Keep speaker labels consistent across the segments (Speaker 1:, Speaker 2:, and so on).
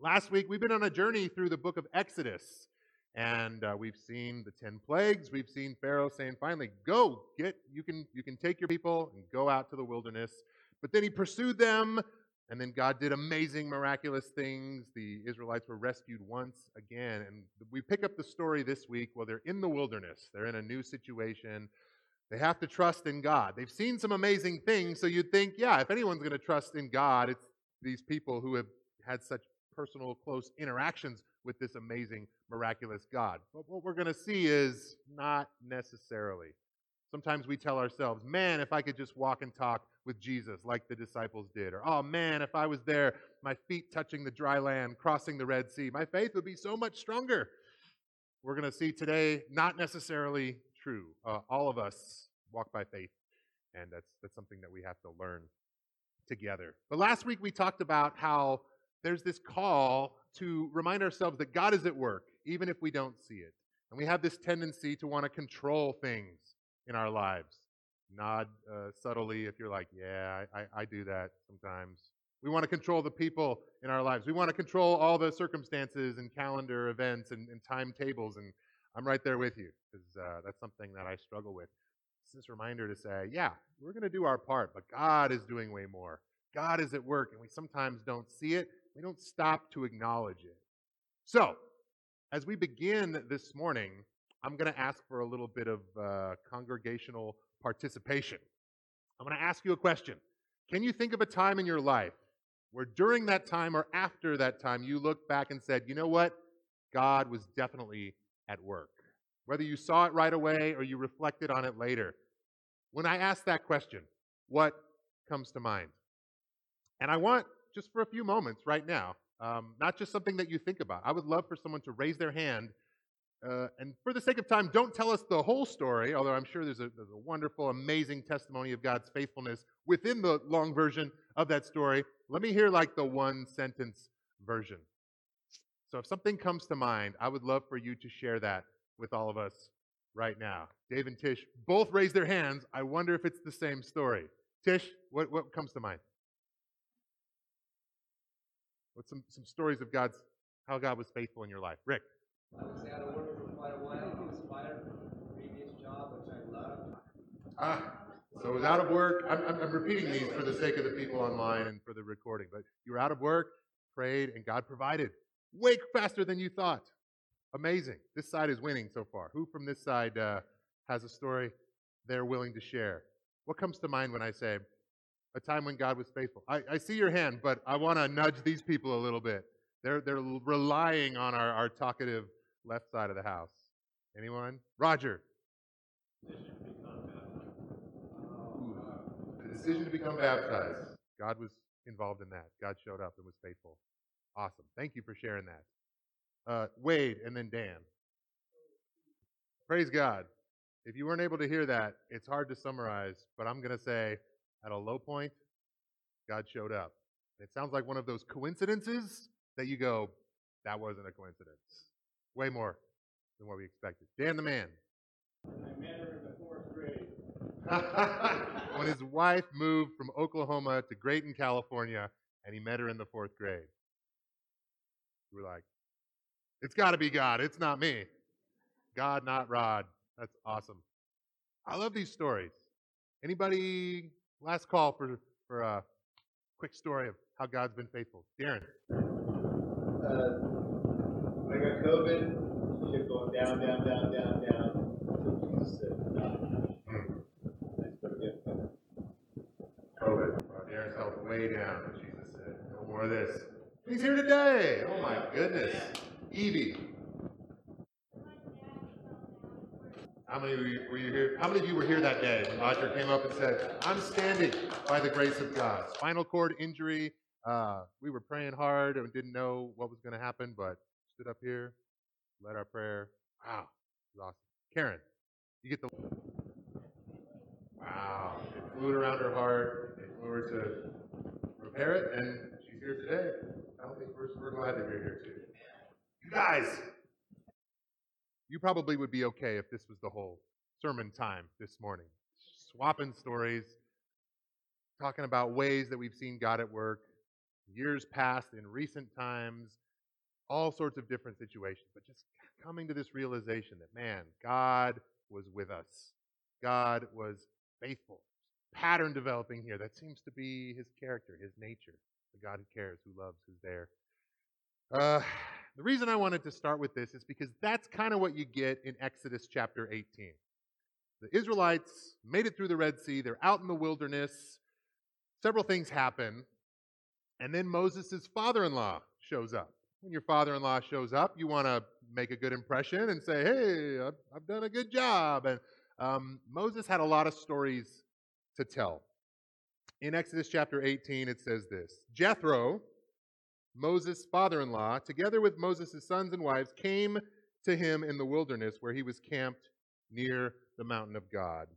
Speaker 1: last week we've been on a journey through the book of Exodus. And uh, we've seen the 10 plagues. We've seen Pharaoh saying, finally, go, get, you can, you can take your people and go out to the wilderness. But then he pursued them, and then God did amazing, miraculous things. The Israelites were rescued once again. And we pick up the story this week. Well, they're in the wilderness, they're in a new situation. They have to trust in God. They've seen some amazing things, so you'd think, yeah, if anyone's going to trust in God, it's these people who have had such personal, close interactions with this amazing, miraculous God. But what we're going to see is not necessarily. Sometimes we tell ourselves, man, if I could just walk and talk with Jesus like the disciples did. Or, oh man, if I was there, my feet touching the dry land, crossing the Red Sea, my faith would be so much stronger. We're going to see today, not necessarily true. Uh, all of us walk by faith, and that's, that's something that we have to learn together. But last week we talked about how there's this call to remind ourselves that God is at work, even if we don't see it. And we have this tendency to want to control things in our lives. Nod uh, subtly if you're like, yeah, I, I, do that sometimes. We want to control the people in our lives. We want to control all the circumstances and calendar events and, and timetables. And I'm right there with you because uh, that's something that I struggle with. It's this reminder to say, yeah, we're going to do our part, but God is doing way more. God is at work, and we sometimes don't see it. We don't stop to acknowledge it. So, as we begin this morning, I'm going to ask for a little bit of uh, congregational participation. I'm going to ask you a question. Can you think of a time in your life where during that time or after that time you looked back and said, you know what? God was definitely at work. Whether you saw it right away or you reflected on it later. When I ask that question, what comes to mind? And I want, just for a few moments right now, um, not just something that you think about. I would love for someone to raise their hand. Uh, and for the sake of time, don't tell us the whole story, although I'm sure there's a, there's a wonderful, amazing testimony of God's faithfulness within the long version of that story. Let me hear like the one sentence version. So if something comes to mind, I would love for you to share that with all of us right now. Dave and Tish both raise their hands. I wonder if it's the same story. Tish, what, what comes to mind? What's some, some stories of God's how God was faithful in your life? Rick.
Speaker 2: I was out of work for quite a while. I was fired from a previous job, which I loved.
Speaker 1: Ah, so it was out of work. I'm, I'm, I'm repeating these for the sake of the people online and for the recording. But you were out of work, prayed, and God provided. Wake faster than you thought. Amazing. This side is winning so far. Who from this side uh, has a story they're willing to share? What comes to mind when I say, a time when God was faithful. I, I see your hand, but I want to nudge these people a little bit. They're, they're relying on our, our talkative left side of the house. Anyone? Roger. The decision to become baptized. God was involved in that. God showed up and was faithful. Awesome. Thank you for sharing that. Uh, Wade and then Dan. Praise God. If you weren't able to hear that, it's hard to summarize, but I'm going to say at a low point, God showed up. It sounds like one of those coincidences that you go, that wasn't a coincidence. Way more than what we expected. Dan the man.
Speaker 3: I met her in the fourth grade.
Speaker 1: when his wife moved from Oklahoma to Grayton, California, and he met her in the fourth grade. You were like, it's got to be God. It's not me. God, not Rod. That's awesome. I love these stories. Anybody Last call for, for a quick story of how God's been faithful. Darren.
Speaker 3: Uh, when I got COVID, kept going down, down, down, down, down. Until Jesus said, stop. That's pretty good.
Speaker 1: COVID. Darren's health way down. Jesus said, no more of this. He's here today. Oh my goodness. Evie. How many of you were you here? How many of you were here that day Roger came up and said, "I'm standing by the grace of God"? Spinal cord injury. Uh, we were praying hard and didn't know what was going to happen, but stood up here, led our prayer. Wow, it awesome. Karen, you get the. Wow, it flew around her heart. It flew her to repair it, and she's here today. I don't think we're, we're glad that you're here too. You guys, you probably would be okay if this was the whole sermon time this morning. Swapping stories, talking about ways that we've seen God at work. years past, in recent times, all sorts of different situations. But just coming to this realization that, man, God was with us. God was faithful. Pattern developing here. That seems to be his character, his nature. The God who cares, who loves, who's there. Uh, the reason I wanted to start with this is because that's kind of what you get in Exodus chapter 18. The Israelites made it through the Red Sea. They're out in the wilderness. Several things happen. And then Moses' father in law shows up. When your father in law shows up, you want to make a good impression and say, hey, I've, I've done a good job. And um, Moses had a lot of stories to tell. In Exodus chapter 18, it says this Jethro, Moses' father in law, together with Moses' sons and wives, came to him in the wilderness where he was camped near the mountain of God.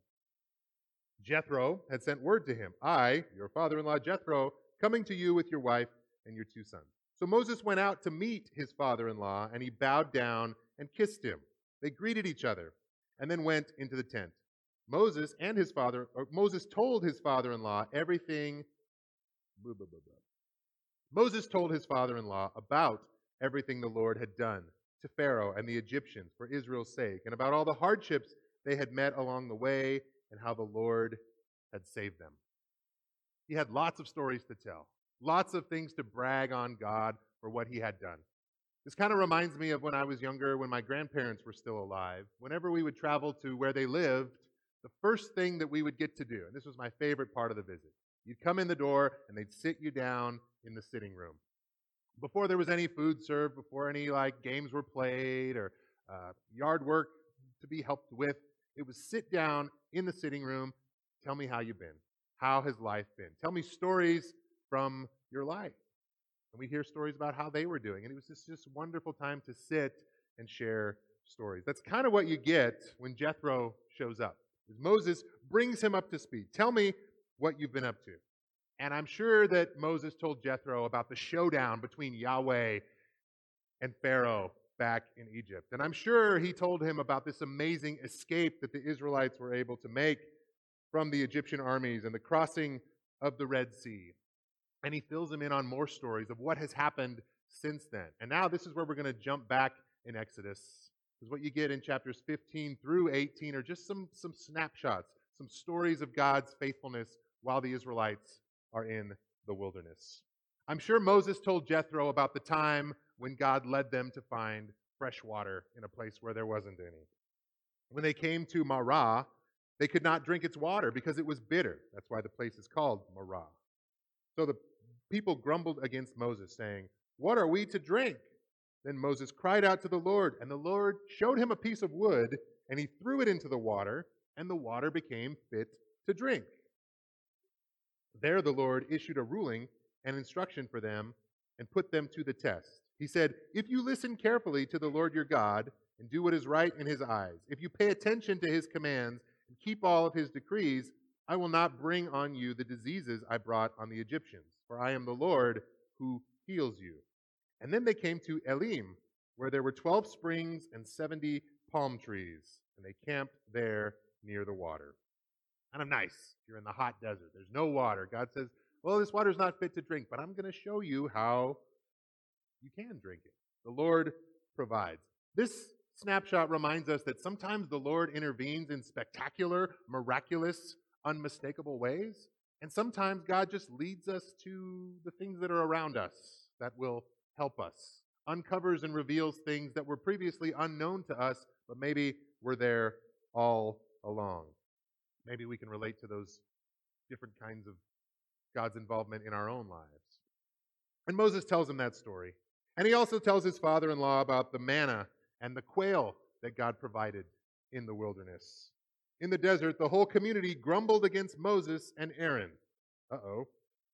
Speaker 1: Jethro had sent word to him I, your father in law Jethro, coming to you with your wife and your two sons. So Moses went out to meet his father in law, and he bowed down and kissed him. They greeted each other and then went into the tent. Moses and his father, Moses told his father in law everything. Blah, blah, blah, Moses told his father in law about everything the Lord had done to Pharaoh and the Egyptians for Israel's sake, and about all the hardships they had met along the way, and how the Lord had saved them. He had lots of stories to tell, lots of things to brag on God for what he had done. This kind of reminds me of when I was younger, when my grandparents were still alive. Whenever we would travel to where they lived, the first thing that we would get to do, and this was my favorite part of the visit, you'd come in the door and they'd sit you down in the sitting room. Before there was any food served, before any like games were played or uh, yard work to be helped with, it was sit down in the sitting room. Tell me how you've been. How has life been? Tell me stories from your life. And we hear stories about how they were doing. And it was just this wonderful time to sit and share stories. That's kind of what you get when Jethro shows up. Moses brings him up to speed. Tell me what you've been up to. And I'm sure that Moses told Jethro about the showdown between Yahweh and Pharaoh back in Egypt. And I'm sure he told him about this amazing escape that the Israelites were able to make from the Egyptian armies and the crossing of the Red Sea. And he fills him in on more stories of what has happened since then. And now this is where we're going to jump back in Exodus. Because what you get in chapters 15 through 18 are just some, some snapshots, some stories of God's faithfulness while the Israelites are in the wilderness. I'm sure Moses told Jethro about the time when God led them to find fresh water in a place where there wasn't any. When they came to Marah, they could not drink its water because it was bitter. That's why the place is called Marah. So the people grumbled against Moses, saying, What are we to drink? Then Moses cried out to the Lord, and the Lord showed him a piece of wood, and he threw it into the water, and the water became fit to drink. There the Lord issued a ruling and instruction for them and put them to the test. He said, If you listen carefully to the Lord your God and do what is right in his eyes, if you pay attention to his commands and keep all of his decrees, I will not bring on you the diseases I brought on the Egyptians, for I am the Lord who heals you. And then they came to Elim, where there were 12 springs and 70 palm trees, and they camped there near the water. Kind of nice. If You're in the hot desert. There's no water. God says, Well, this water is not fit to drink, but I'm going to show you how you can drink it. The Lord provides. This snapshot reminds us that sometimes the Lord intervenes in spectacular, miraculous, unmistakable ways. And sometimes God just leads us to the things that are around us that will help us, uncovers and reveals things that were previously unknown to us, but maybe were there all along. Maybe we can relate to those different kinds of God's involvement in our own lives. And Moses tells him that story. And he also tells his father in law about the manna and the quail that God provided in the wilderness. In the desert, the whole community grumbled against Moses and Aaron. Uh oh.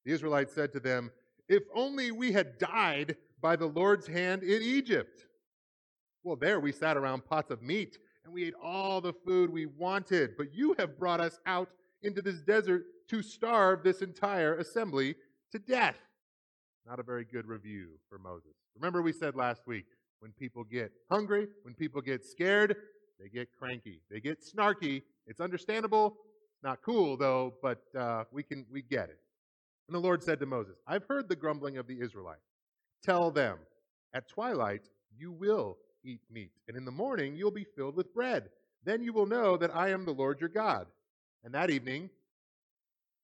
Speaker 1: The Israelites said to them, If only we had died by the Lord's hand in Egypt. Well, there we sat around pots of meat and we ate all the food we wanted, but you have brought us out into this desert to starve this entire assembly to death. Not a very good review for Moses. Remember, we said last week when people get hungry, when people get scared, they get cranky, they get snarky. It's understandable. It's not cool though, but uh, we can we get it. And the Lord said to Moses, I've heard the grumbling of the Israelites. Tell them, at twilight you will eat meat, and in the morning you'll be filled with bread. Then you will know that I am the Lord your God. And that evening,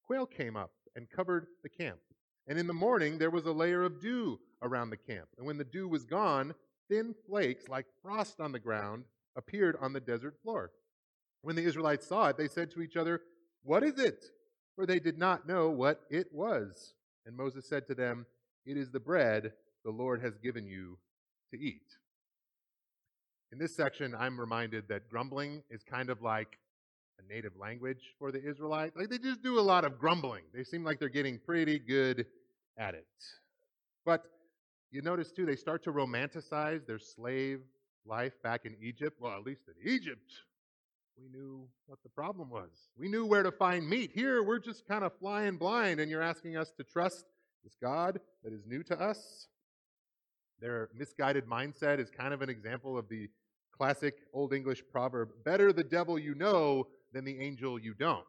Speaker 1: quail came up and covered the camp. And in the morning there was a layer of dew around the camp. And when the dew was gone, thin flakes like frost on the ground appeared on the desert floor. When the Israelites saw it, they said to each other, What is it? For they did not know what it was. And Moses said to them, It is the bread the Lord has given you to eat. In this section, I'm reminded that grumbling is kind of like a native language for the Israelites. Like they just do a lot of grumbling. They seem like they're getting pretty good at it. But you notice too, they start to romanticize their slave life back in Egypt. Well, at least in Egypt, we knew what the problem was. We knew where to find meat. Here, we're just kind of flying blind, and you're asking us to trust this God that is new to us. Their misguided mindset is kind of an example of the classic Old English proverb better the devil you know than the angel you don't,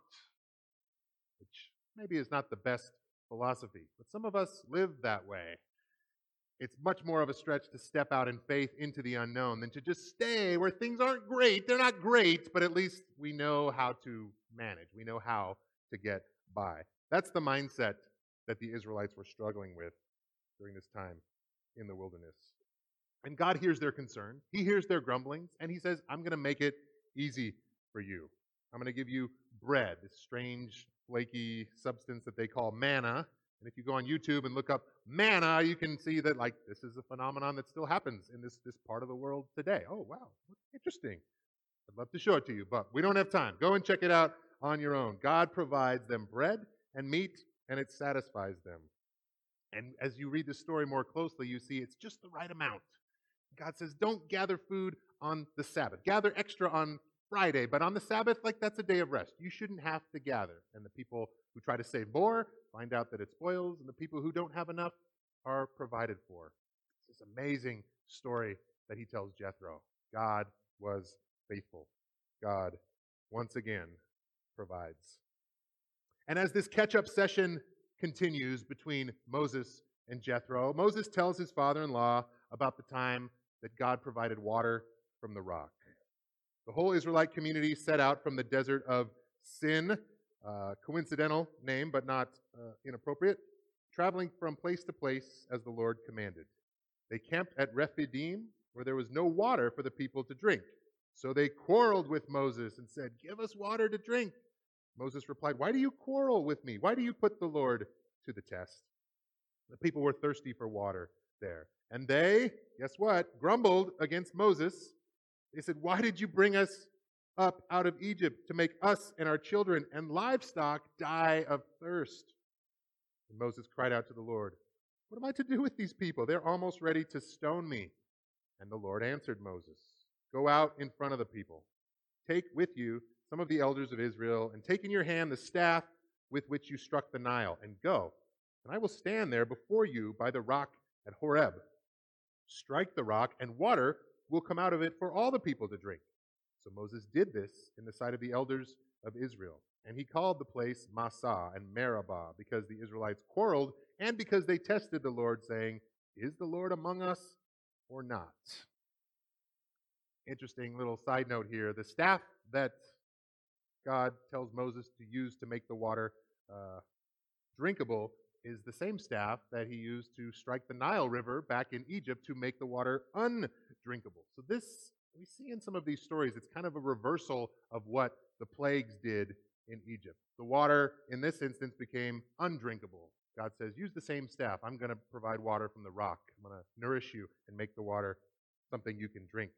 Speaker 1: which maybe is not the best philosophy, but some of us live that way. It's much more of a stretch to step out in faith into the unknown than to just stay where things aren't great. They're not great, but at least we know how to manage. We know how to get by. That's the mindset that the Israelites were struggling with during this time in the wilderness. And God hears their concern, He hears their grumblings, and He says, I'm going to make it easy for you. I'm going to give you bread, this strange, flaky substance that they call manna. And if you go on YouTube and look up manna, you can see that like this is a phenomenon that still happens in this, this part of the world today. Oh, wow. Interesting. I'd love to show it to you, but we don't have time. Go and check it out on your own. God provides them bread and meat, and it satisfies them. And as you read the story more closely, you see it's just the right amount. God says, don't gather food on the Sabbath. Gather extra on Friday, but on the Sabbath, like that's a day of rest. You shouldn't have to gather. And the people who try to save more find out that it spoils, and the people who don't have enough are provided for. It's this amazing story that he tells Jethro. God was faithful. God, once again, provides. And as this catch up session continues between Moses and Jethro, Moses tells his father in law about the time that God provided water from the rock. The whole Israelite community set out from the desert of Sin, uh, coincidental name, but not uh, inappropriate, traveling from place to place as the Lord commanded. They camped at Rephidim, where there was no water for the people to drink. So they quarreled with Moses and said, Give us water to drink. Moses replied, Why do you quarrel with me? Why do you put the Lord to the test? The people were thirsty for water there. And they, guess what, grumbled against Moses. They said, Why did you bring us up out of Egypt to make us and our children and livestock die of thirst? And Moses cried out to the Lord, What am I to do with these people? They're almost ready to stone me. And the Lord answered Moses, Go out in front of the people. Take with you some of the elders of Israel, and take in your hand the staff with which you struck the Nile, and go. And I will stand there before you by the rock at Horeb. Strike the rock, and water will come out of it for all the people to drink. So Moses did this in the sight of the elders of Israel. And he called the place Massah and Meribah because the Israelites quarreled and because they tested the Lord, saying, Is the Lord among us or not? Interesting little side note here. The staff that God tells Moses to use to make the water uh, drinkable is the same staff that he used to strike the Nile River back in Egypt to make the water undrinkable. So, this, we see in some of these stories, it's kind of a reversal of what the plagues did in Egypt. The water, in this instance, became undrinkable. God says, use the same staff. I'm going to provide water from the rock. I'm going to nourish you and make the water something you can drink.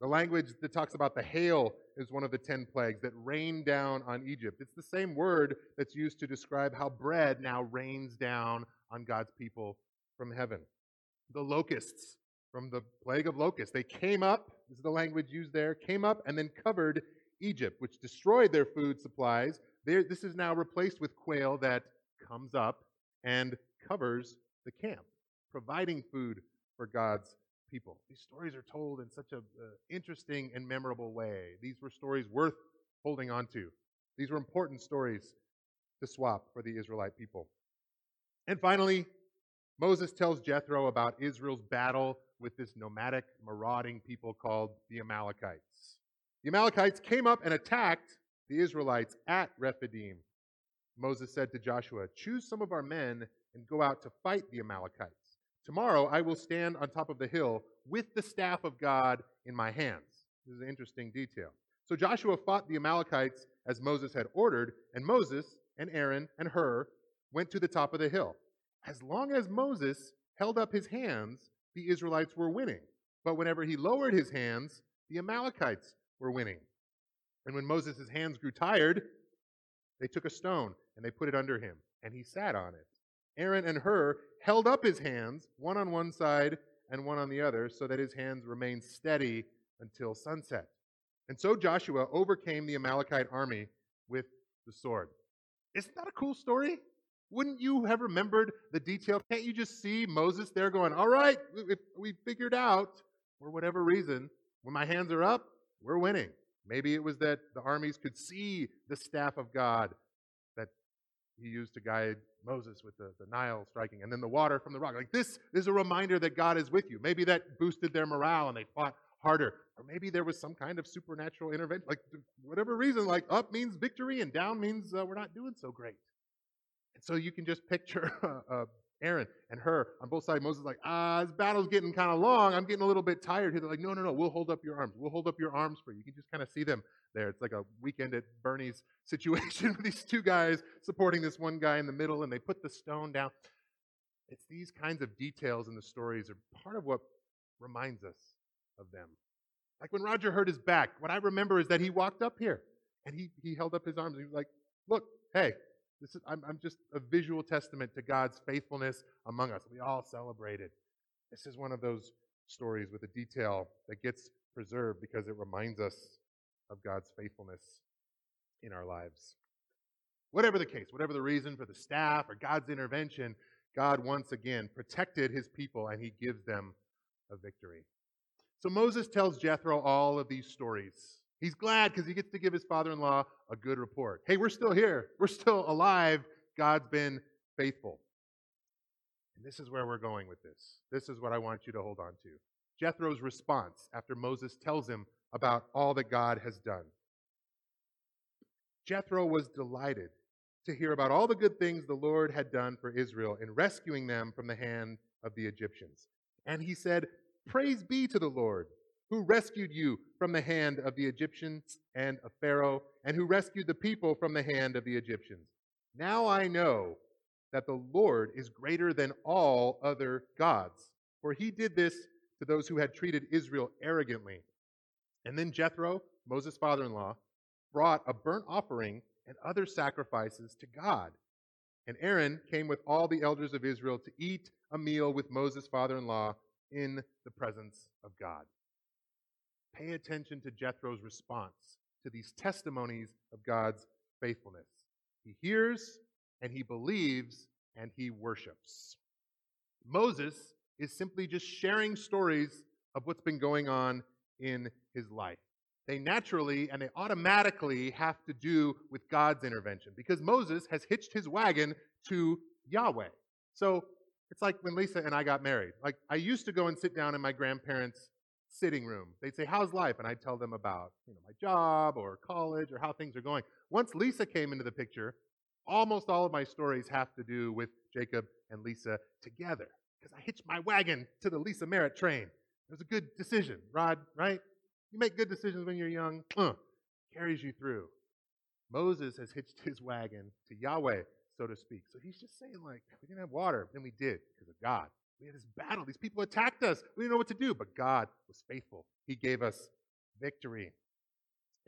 Speaker 1: The language that talks about the hail is one of the ten plagues that rained down on Egypt. It's the same word that's used to describe how bread now rains down on God's people from heaven. The locusts from the plague of locusts, they came up, this is the language used there, came up and then covered Egypt, which destroyed their food supplies. this is now replaced with quail that comes up and covers the camp, providing food for God's people. These stories are told in such an uh, interesting and memorable way. These were stories worth holding on to. These were important stories to swap for the Israelite people. And finally, Moses tells Jethro about Israel's battle with this nomadic, marauding people called the Amalekites. The Amalekites came up and attacked the Israelites at Rephidim. Moses said to Joshua, Choose some of our men and go out to fight the Amalekites. Tomorrow I will stand on top of the hill with the staff of God in my hands. This is an interesting detail. So Joshua fought the Amalekites as Moses had ordered, and Moses and Aaron and Hur went to the top of the hill. As long as Moses held up his hands, the Israelites were winning. But whenever he lowered his hands, the Amalekites were winning. And when Moses' hands grew tired, they took a stone and they put it under him, and he sat on it. Aaron and Hur held up his hands, one on one side and one on the other, so that his hands remained steady until sunset. And so Joshua overcame the Amalekite army with the sword. Isn't that a cool story? Wouldn't you have remembered the detail? Can't you just see Moses there going, All right, we figured out, for whatever reason, when my hands are up, we're winning. Maybe it was that the armies could see the staff of God he used to guide Moses with the, the Nile striking, and then the water from the rock. Like this is a reminder that God is with you. Maybe that boosted their morale and they fought harder. Or maybe there was some kind of supernatural intervention. Like, whatever reason, like up means victory and down means uh, we're not doing so great. And so you can just picture uh, uh, Aaron and Hur on both sides. Moses like, ah, this battle's getting kind of long. I'm getting a little bit tired here. They're like, no, no, no, we'll hold up your arms. We'll hold up your arms for you. You can just kind of see them there. It's like a weekend at Bernie's situation with these two guys supporting this one guy in the middle, and they put the stone down. It's these kinds of details in the stories are part of what reminds us of them. Like when Roger hurt his back, what I remember is that he walked up here and he, he held up his arms and he was like, Look, hey, this is, I'm, I'm just a visual testament to God's faithfulness among us. We all celebrated. This is one of those stories with a detail that gets preserved because it reminds us of God's faithfulness in our lives. Whatever the case, whatever the reason for the staff or God's intervention, God once again protected his people and he gives them a victory. So Moses tells Jethro all of these stories He's glad because he gets to give his father in law a good report. Hey, we're still here. We're still alive. God's been faithful. And this is where we're going with this. This is what I want you to hold on to. Jethro's response after Moses tells him about all that God has done. Jethro was delighted to hear about all the good things the Lord had done for Israel in rescuing them from the hand of the Egyptians. And he said, Praise be to the Lord who rescued you from the hand of the Egyptians and of Pharaoh, and who rescued the people from the hand of the Egyptians. Now I know that the Lord is greater than all other gods, for he did this to those who had treated Israel arrogantly. And then Jethro, Moses' father in law, brought a burnt offering and other sacrifices to God. And Aaron came with all the elders of Israel to eat a meal with Moses' father in law in the presence of God. Pay attention to Jethro's response to these testimonies of God's faithfulness. He hears and he believes and he worships. Moses is simply just sharing stories of what's been going on in his life. They naturally and they automatically have to do with God's intervention because Moses has hitched his wagon to Yahweh. So it's like when Lisa and I got married. Like I used to go and sit down in my grandparents' sitting room. They'd say, How's life? And I'd tell them about you know, my job or college or how things are going. Once Lisa came into the picture, almost all of my stories have to do with Jacob and Lisa together because I hitched my wagon to the Lisa Merritt train. It was a good decision, Rod, right? You make good decisions when you're young, uh, carries you through. Moses has hitched his wagon to Yahweh, so to speak. So he's just saying, like, we didn't have water, then we did because of God. We had this battle. These people attacked us. We didn't know what to do, but God was faithful. He gave us victory.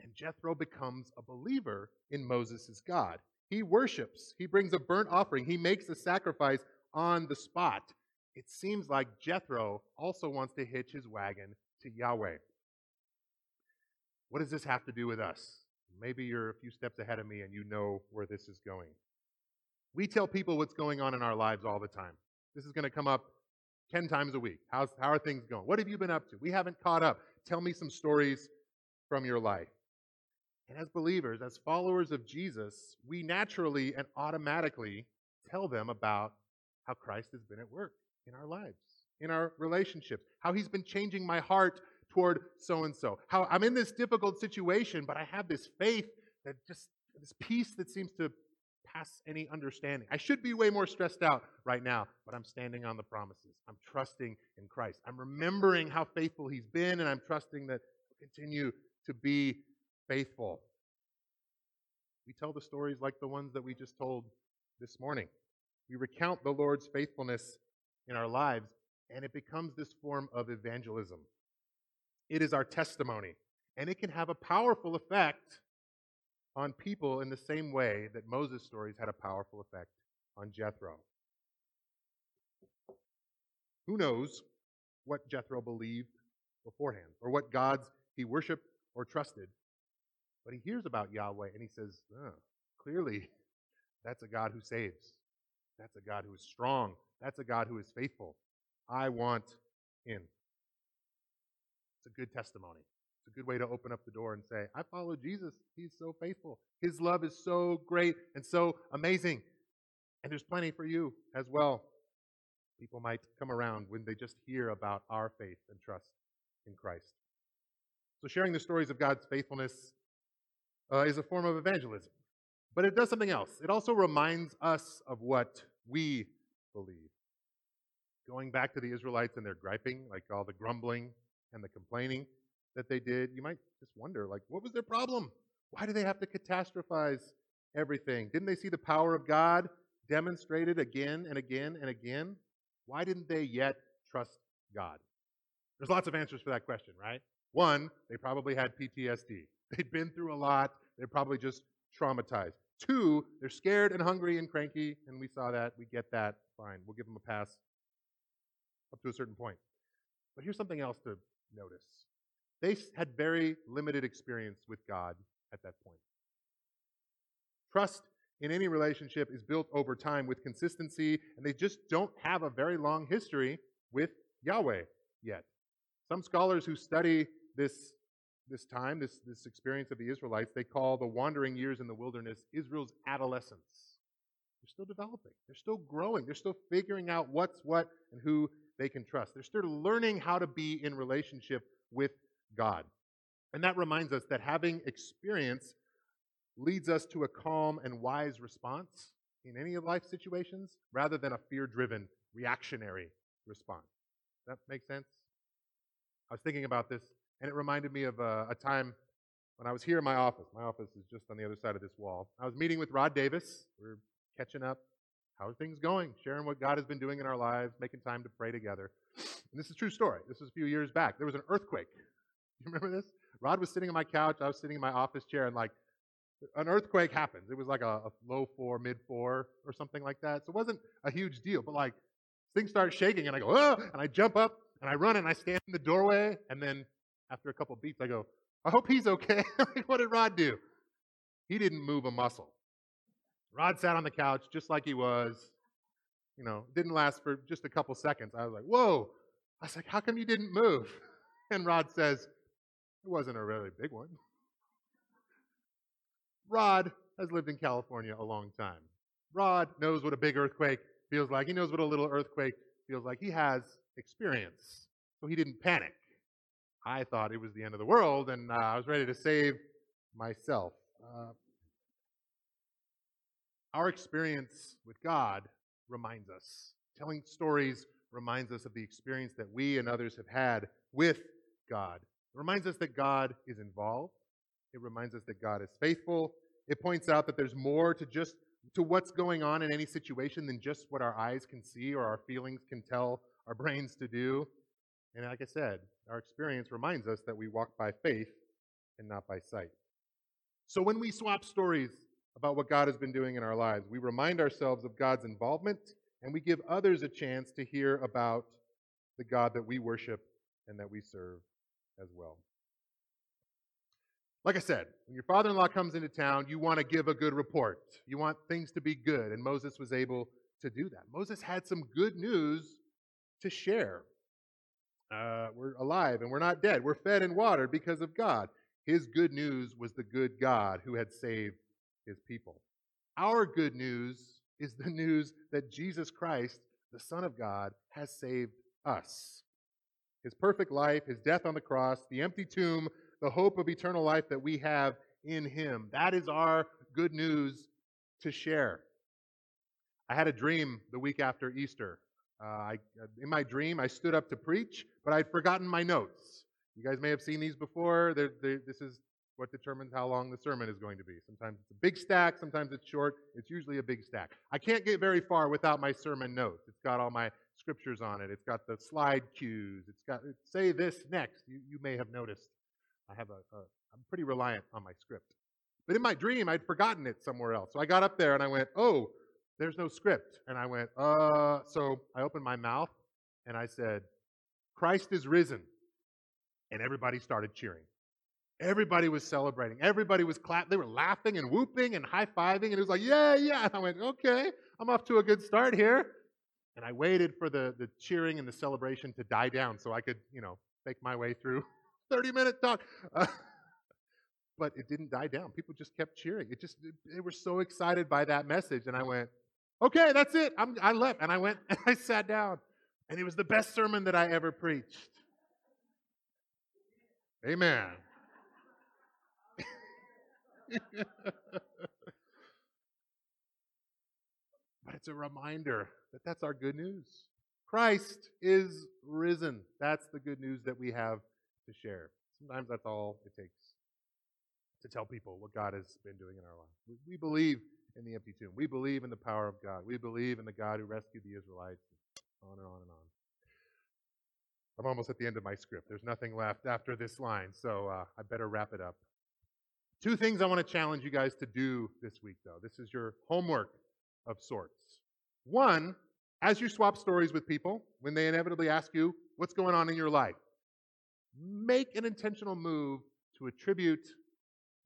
Speaker 1: And Jethro becomes a believer in Moses' God. He worships, he brings a burnt offering, he makes a sacrifice on the spot. It seems like Jethro also wants to hitch his wagon to Yahweh. What does this have to do with us? Maybe you're a few steps ahead of me and you know where this is going. We tell people what's going on in our lives all the time. This is going to come up 10 times a week. How's, how are things going? What have you been up to? We haven't caught up. Tell me some stories from your life. And as believers, as followers of Jesus, we naturally and automatically tell them about how Christ has been at work in our lives, in our relationships, how he's been changing my heart toward so and so. How I'm in this difficult situation, but I have this faith that just, this peace that seems to pass any understanding. I should be way more stressed out right now, but I'm standing on the promises. I'm trusting in Christ. I'm remembering how faithful He's been, and I'm trusting that He'll continue to be faithful. We tell the stories like the ones that we just told this morning. We recount the Lord's faithfulness in our lives, and it becomes this form of evangelism. It is our testimony, and it can have a powerful effect on people in the same way that Moses' stories had a powerful effect on Jethro. Who knows what Jethro believed beforehand or what gods he worshiped or trusted? But he hears about Yahweh and he says, oh, clearly, that's a God who saves. That's a God who is strong. That's a God who is faithful. I want in. It's a good testimony. It's a good way to open up the door and say, I follow Jesus. He's so faithful. His love is so great and so amazing. And there's plenty for you as well. People might come around when they just hear about our faith and trust in Christ. So, sharing the stories of God's faithfulness uh, is a form of evangelism. But it does something else. It also reminds us of what we believe. Going back to the Israelites and their griping, like all the grumbling and the complaining, that they did, you might just wonder, like, what was their problem? Why do they have to catastrophize everything? Didn't they see the power of God demonstrated again and again and again? Why didn't they yet trust God? There's lots of answers for that question, right? One, they probably had PTSD. They'd been through a lot. They're probably just traumatized. Two, they're scared and hungry and cranky, and we saw that. We get that. Fine. We'll give them a pass up to a certain point. But here's something else to notice they had very limited experience with God at that point. Trust in any relationship is built over time with consistency, and they just don't have a very long history with Yahweh yet. Some scholars who study this, this time, this, this experience of the Israelites, they call the wandering years in the wilderness Israel's adolescence. They're still developing, they're still growing, they're still figuring out what's what and who they can trust. They're still learning how to be in relationship with God. And that reminds us that having experience leads us to a calm and wise response in any of life situations rather than a fear driven reactionary response. That makes sense? I was thinking about this, and it reminded me of a, a, time when I was here in my office. My office is just on the other side of this wall. I was meeting with Rod Davis. We are catching up. How are things going? Sharing what God has been doing in our lives, making time to pray together. And this is a true story. This was a few years back. There was an earthquake you remember this? Rod was sitting on my couch. I was sitting in my office chair, and like an earthquake happens. It was like a, a low four, mid four, or something like that. So it wasn't a huge deal. But like things start shaking, and I go, oh, and I jump up and I run and I stand in the doorway. And then after a couple beats, I go, I hope he's okay. what did Rod do? He didn't move a muscle. Rod sat on the couch just like he was. You know, didn't last for just a couple seconds. I was like, whoa. I was like, how come you didn't move? And Rod says, it wasn't a really big one. Rod has lived in California a long time. Rod knows what a big earthquake feels like. He knows what a little earthquake feels like. He has experience. So he didn't panic. I thought it was the end of the world, and uh, I was ready to save myself. Uh, our experience with God reminds us. Telling stories reminds us of the experience that we and others have had with God. It reminds us that God is involved. It reminds us that God is faithful. It points out that there's more to just to what's going on in any situation than just what our eyes can see or our feelings can tell our brains to do. And like I said, our experience reminds us that we walk by faith and not by sight. So when we swap stories about what God has been doing in our lives, we remind ourselves of God's involvement and we give others a chance to hear about the God that we worship and that we serve as well. Like I said, when your father in law comes into town, you want to give a good report. You want things to be good, and Moses was able to do that. Moses had some good news to share. Uh, we're alive and we're not dead. We're fed and watered because of God. His good news was the good God who had saved his people. Our good news is the news that Jesus Christ the Son of God, has saved us. His perfect life, his death on the cross, the empty tomb, the hope of eternal life that we have in him. That is our good news to share. I had a dream the week after Easter. Uh, I, in my dream, I stood up to preach, but I'd forgotten my notes. You guys may have seen these before. They're, they're, this is what determines how long the sermon is going to be. Sometimes it's a big stack, sometimes it's short. It's usually a big stack. I can't get very far without my sermon notes. It's got all my scriptures on it. It's got the slide cues. It's got say this next. You, you may have noticed. I have a, a I'm pretty reliant on my script. But in my dream, I'd forgotten it somewhere else. So I got up there and I went, "Oh, there's no script." And I went, "Uh." So I opened my mouth and I said, "Christ is risen," and everybody started cheering. Everybody was celebrating. Everybody was clapping. They were laughing and whooping and high fiving. And it was like, yeah, yeah. And I went, okay, I'm off to a good start here. And I waited for the, the cheering and the celebration to die down so I could, you know, make my way through 30 minute talk. Uh, but it didn't die down. People just kept cheering. It just, they were so excited by that message. And I went, okay, that's it. I'm, I left. And I went and I sat down. And it was the best sermon that I ever preached. Amen. but it's a reminder that that's our good news. Christ is risen. That's the good news that we have to share. Sometimes that's all it takes to tell people what God has been doing in our lives. We believe in the empty tomb. We believe in the power of God. We believe in the God who rescued the Israelites. On and on and on. I'm almost at the end of my script. There's nothing left after this line, so uh, I better wrap it up. Two things I want to challenge you guys to do this week, though. This is your homework of sorts. One, as you swap stories with people, when they inevitably ask you, What's going on in your life? Make an intentional move to attribute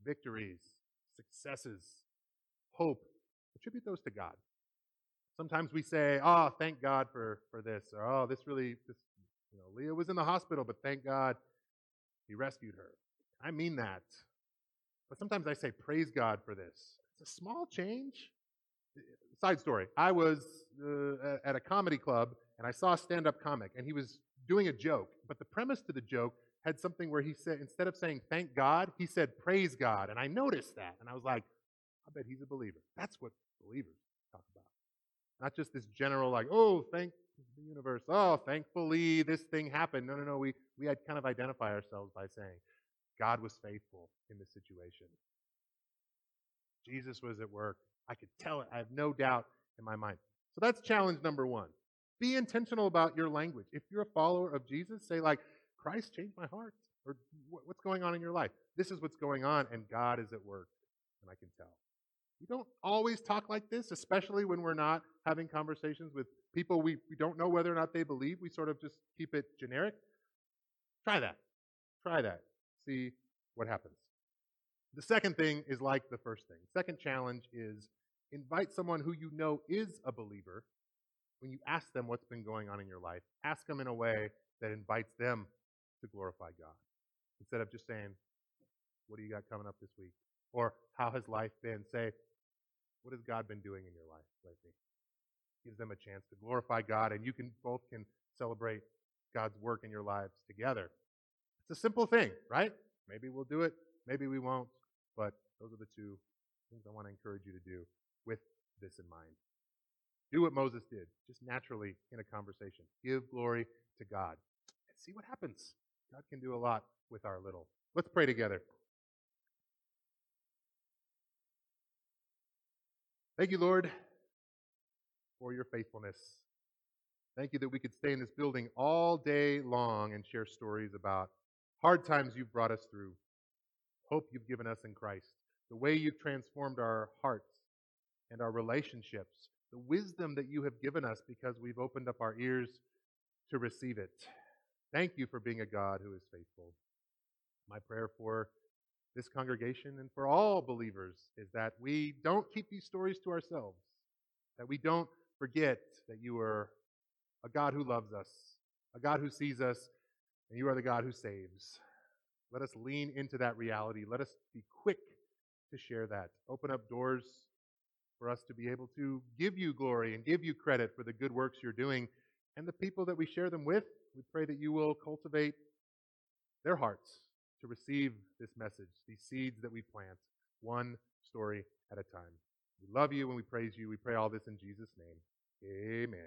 Speaker 1: victories, successes, hope. Attribute those to God. Sometimes we say, Oh, thank God for, for this, or Oh, this really, this, you know, Leah was in the hospital, but thank God he rescued her. I mean that. But sometimes I say, praise God for this. It's a small change. Eh, eh, side story I was uh, at a comedy club and I saw a stand up comic and he was doing a joke. But the premise to the joke had something where he said, instead of saying thank God, he said praise God. And I noticed that. And I was like, bet he's a believer. That's what believers talk about. Not just this general, like, oh, thank the universe. Oh, thankfully this thing happened. No, no, no. We, we had kind of identify ourselves by saying, God was faithful in the situation. Jesus was at work. I could tell it. I have no doubt in my mind. So that's challenge number one. Be intentional about your language. If you're a follower of Jesus, say, like, Christ changed my heart. Or what's going on in your life? This is what's going on, and God is at work, and I can tell. We don't always talk like this, especially when we're not having conversations with people we, we don't know whether or not they believe. We sort of just keep it generic. Try that. Try that see what happens. The second thing is like the first thing. Second challenge is invite someone who you know is a believer. When you ask them what's been going on in your life, ask them in a way that invites them to glorify God. Instead of just saying, What do you got coming up this week? Or how has life been? Say, What has God been doing in your life lately? Gives them a chance to glorify God, and you can both can celebrate God's work in your lives together. It's a simple thing, right? Maybe we'll do it, maybe we won't, but those are the two things I want to encourage you to do with this in mind. Do what Moses did, just naturally in a conversation. Give glory to God and see what happens. God can do a lot with our little. Let's pray together. Thank you, Lord, for your faithfulness. Thank you that we could stay in this building all day long and share stories about hard times you've brought us through, hope you've given us in Christ, the way you've transformed our hearts and our relationships, the wisdom that you have given us because we've opened up our ears to receive it. Thank you for being a God who is faithful. My prayer for this congregation and for all believers is that we don't keep these stories to ourselves, that we don't forget that you are a God who loves us, a God who sees us, and you are the God who saves. Let us lean into that reality. Let us be quick to share that. Open up doors for us to be able to give you glory and give you credit for the good works you're doing. And the people that we share them with, we pray that you will cultivate their hearts to receive this message, these seeds that we plant, one story at a time. We love you and we praise you. We pray all this in Jesus' name. Amen.